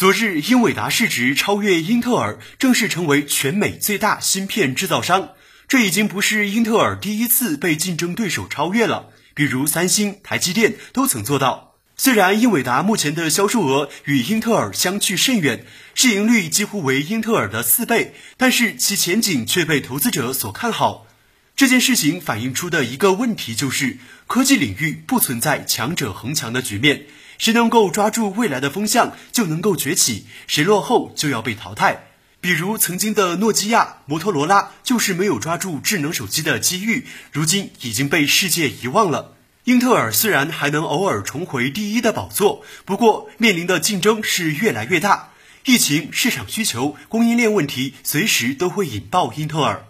昨日，英伟达市值超越英特尔，正式成为全美最大芯片制造商。这已经不是英特尔第一次被竞争对手超越了，比如三星、台积电都曾做到。虽然英伟达目前的销售额与英特尔相去甚远，市盈率几乎为英特尔的四倍，但是其前景却被投资者所看好。这件事情反映出的一个问题就是，科技领域不存在强者恒强的局面。谁能够抓住未来的风向，就能够崛起；谁落后，就要被淘汰。比如曾经的诺基亚、摩托罗拉，就是没有抓住智能手机的机遇，如今已经被世界遗忘了。英特尔虽然还能偶尔重回第一的宝座，不过面临的竞争是越来越大。疫情、市场需求、供应链问题，随时都会引爆英特尔。